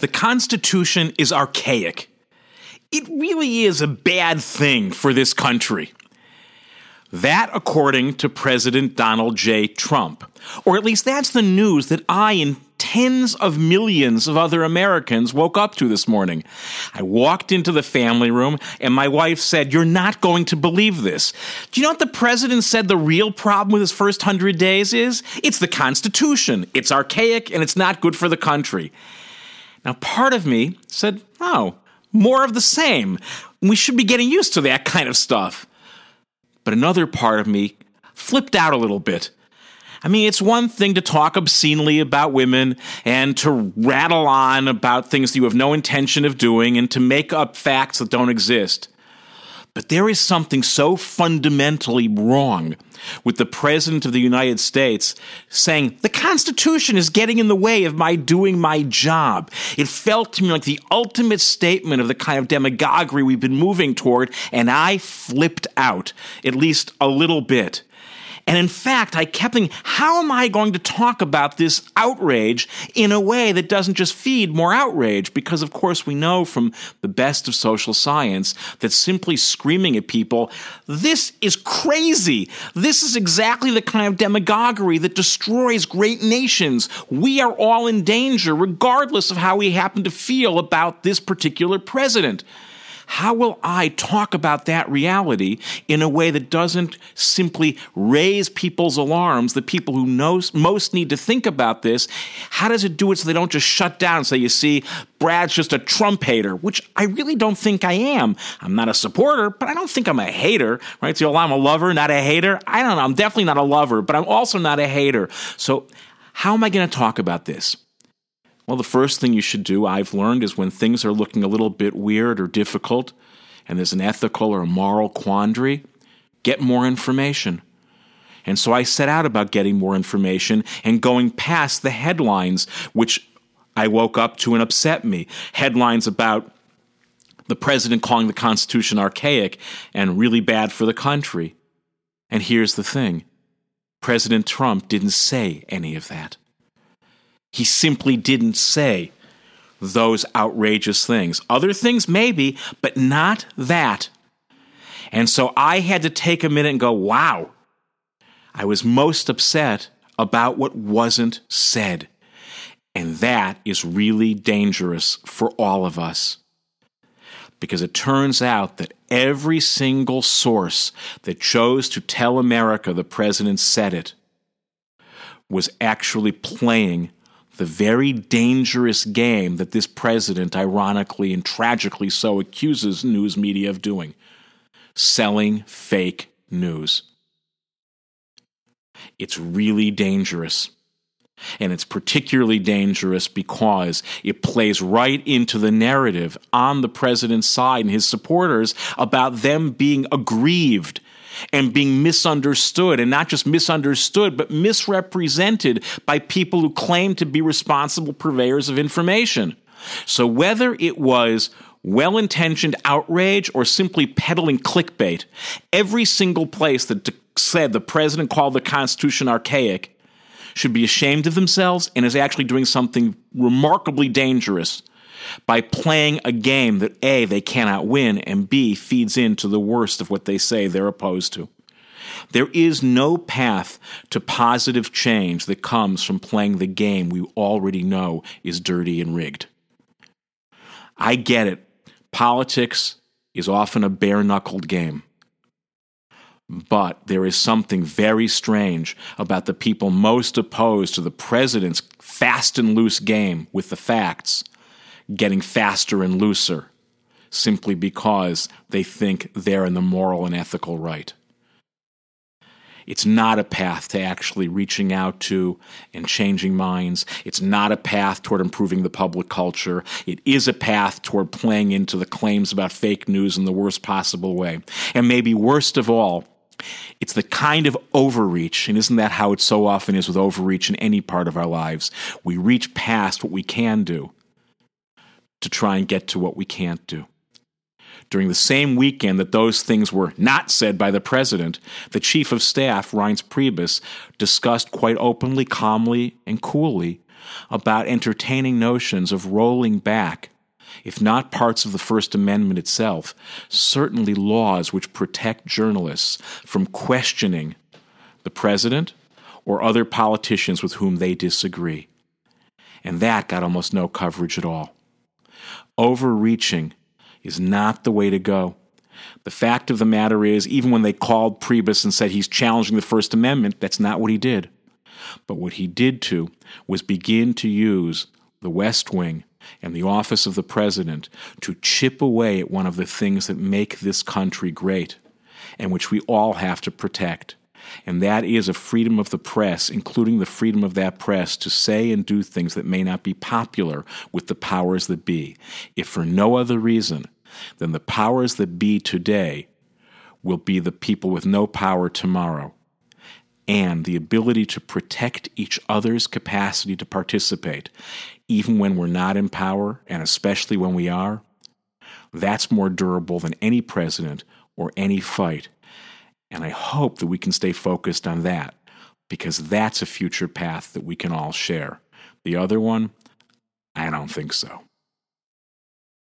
The Constitution is archaic. It really is a bad thing for this country. That, according to President Donald J. Trump. Or at least that's the news that I and tens of millions of other Americans woke up to this morning. I walked into the family room and my wife said, You're not going to believe this. Do you know what the president said the real problem with his first hundred days is? It's the Constitution. It's archaic and it's not good for the country. Now, part of me said, Oh, more of the same. We should be getting used to that kind of stuff. But another part of me flipped out a little bit. I mean, it's one thing to talk obscenely about women and to rattle on about things that you have no intention of doing and to make up facts that don't exist. But there is something so fundamentally wrong with the President of the United States saying, the Constitution is getting in the way of my doing my job. It felt to me like the ultimate statement of the kind of demagoguery we've been moving toward, and I flipped out, at least a little bit. And in fact, I kept thinking, how am I going to talk about this outrage in a way that doesn't just feed more outrage? Because, of course, we know from the best of social science that simply screaming at people, this is crazy. This is exactly the kind of demagoguery that destroys great nations. We are all in danger, regardless of how we happen to feel about this particular president. How will I talk about that reality in a way that doesn't simply raise people's alarms, the people who knows, most need to think about this? How does it do it so they don't just shut down and say, you see, Brad's just a Trump hater, which I really don't think I am. I'm not a supporter, but I don't think I'm a hater, right? So I'm a lover, not a hater. I don't know. I'm definitely not a lover, but I'm also not a hater. So how am I going to talk about this? Well, the first thing you should do, I've learned, is when things are looking a little bit weird or difficult and there's an ethical or a moral quandary, get more information. And so I set out about getting more information and going past the headlines, which I woke up to and upset me. Headlines about the president calling the Constitution archaic and really bad for the country. And here's the thing President Trump didn't say any of that. He simply didn't say those outrageous things. Other things, maybe, but not that. And so I had to take a minute and go, wow. I was most upset about what wasn't said. And that is really dangerous for all of us. Because it turns out that every single source that chose to tell America the president said it was actually playing the very dangerous game that this president, ironically and tragically so, accuses news media of doing selling fake news. It's really dangerous. And it's particularly dangerous because it plays right into the narrative on the president's side and his supporters about them being aggrieved and being misunderstood, and not just misunderstood, but misrepresented by people who claim to be responsible purveyors of information. So whether it was well intentioned outrage or simply peddling clickbait, every single place that said the president called the Constitution archaic should be ashamed of themselves and is actually doing something remarkably dangerous by playing a game that A, they cannot win, and B, feeds into the worst of what they say they're opposed to. There is no path to positive change that comes from playing the game we already know is dirty and rigged. I get it. Politics is often a bare knuckled game. But there is something very strange about the people most opposed to the president's fast and loose game with the facts getting faster and looser simply because they think they're in the moral and ethical right. It's not a path to actually reaching out to and changing minds. It's not a path toward improving the public culture. It is a path toward playing into the claims about fake news in the worst possible way. And maybe worst of all, it's the kind of overreach, and isn't that how it so often is with overreach in any part of our lives? We reach past what we can do to try and get to what we can't do. During the same weekend that those things were not said by the president, the chief of staff, Reince Priebus, discussed quite openly, calmly, and coolly about entertaining notions of rolling back, if not parts of the First Amendment itself, certainly laws which protect journalists from questioning the president or other politicians with whom they disagree. And that got almost no coverage at all. Overreaching is not the way to go. The fact of the matter is, even when they called Priebus and said he's challenging the First Amendment, that's not what he did. But what he did to was begin to use the West Wing and the office of the president to chip away at one of the things that make this country great and which we all have to protect. And that is a freedom of the press, including the freedom of that press to say and do things that may not be popular with the powers that be, if for no other reason than the powers that be today will be the people with no power tomorrow. And the ability to protect each other's capacity to participate, even when we're not in power, and especially when we are, that's more durable than any president or any fight. And I hope that we can stay focused on that because that's a future path that we can all share. The other one, I don't think so.